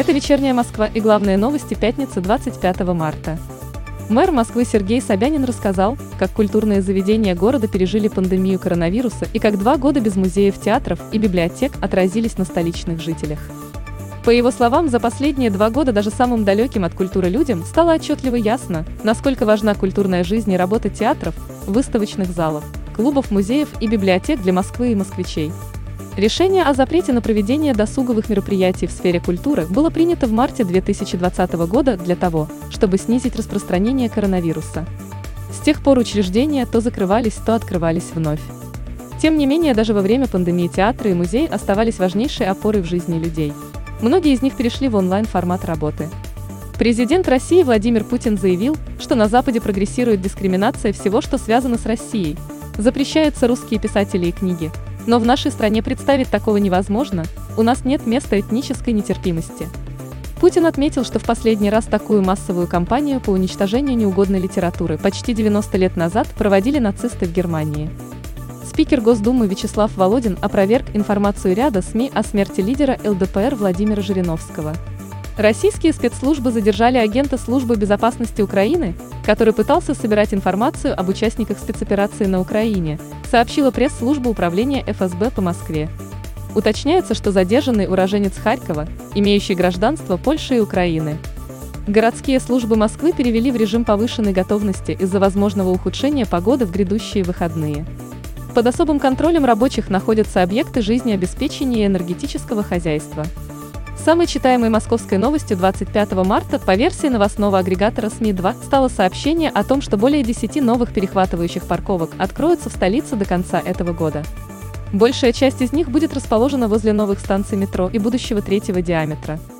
Это «Вечерняя Москва» и главные новости пятницы 25 марта. Мэр Москвы Сергей Собянин рассказал, как культурные заведения города пережили пандемию коронавируса и как два года без музеев, театров и библиотек отразились на столичных жителях. По его словам, за последние два года даже самым далеким от культуры людям стало отчетливо ясно, насколько важна культурная жизнь и работа театров, выставочных залов, клубов, музеев и библиотек для Москвы и москвичей. Решение о запрете на проведение досуговых мероприятий в сфере культуры было принято в марте 2020 года для того, чтобы снизить распространение коронавируса. С тех пор учреждения то закрывались, то открывались вновь. Тем не менее, даже во время пандемии театры и музеи оставались важнейшей опорой в жизни людей. Многие из них перешли в онлайн-формат работы. Президент России Владимир Путин заявил, что на Западе прогрессирует дискриминация всего, что связано с Россией. Запрещаются русские писатели и книги. Но в нашей стране представить такого невозможно, у нас нет места этнической нетерпимости. Путин отметил, что в последний раз такую массовую кампанию по уничтожению неугодной литературы почти 90 лет назад проводили нацисты в Германии. Спикер Госдумы Вячеслав Володин опроверг информацию ряда СМИ о смерти лидера ЛДПР Владимира Жириновского. Российские спецслужбы задержали агента Службы безопасности Украины, который пытался собирать информацию об участниках спецоперации на Украине, сообщила пресс-служба управления ФСБ по Москве. Уточняется, что задержанный уроженец Харькова, имеющий гражданство Польши и Украины. Городские службы Москвы перевели в режим повышенной готовности из-за возможного ухудшения погоды в грядущие выходные. Под особым контролем рабочих находятся объекты жизнеобеспечения и энергетического хозяйства. Самой читаемой московской новостью 25 марта по версии новостного агрегатора СМИ-2 стало сообщение о том, что более 10 новых перехватывающих парковок откроются в столице до конца этого года. Большая часть из них будет расположена возле новых станций метро и будущего третьего диаметра –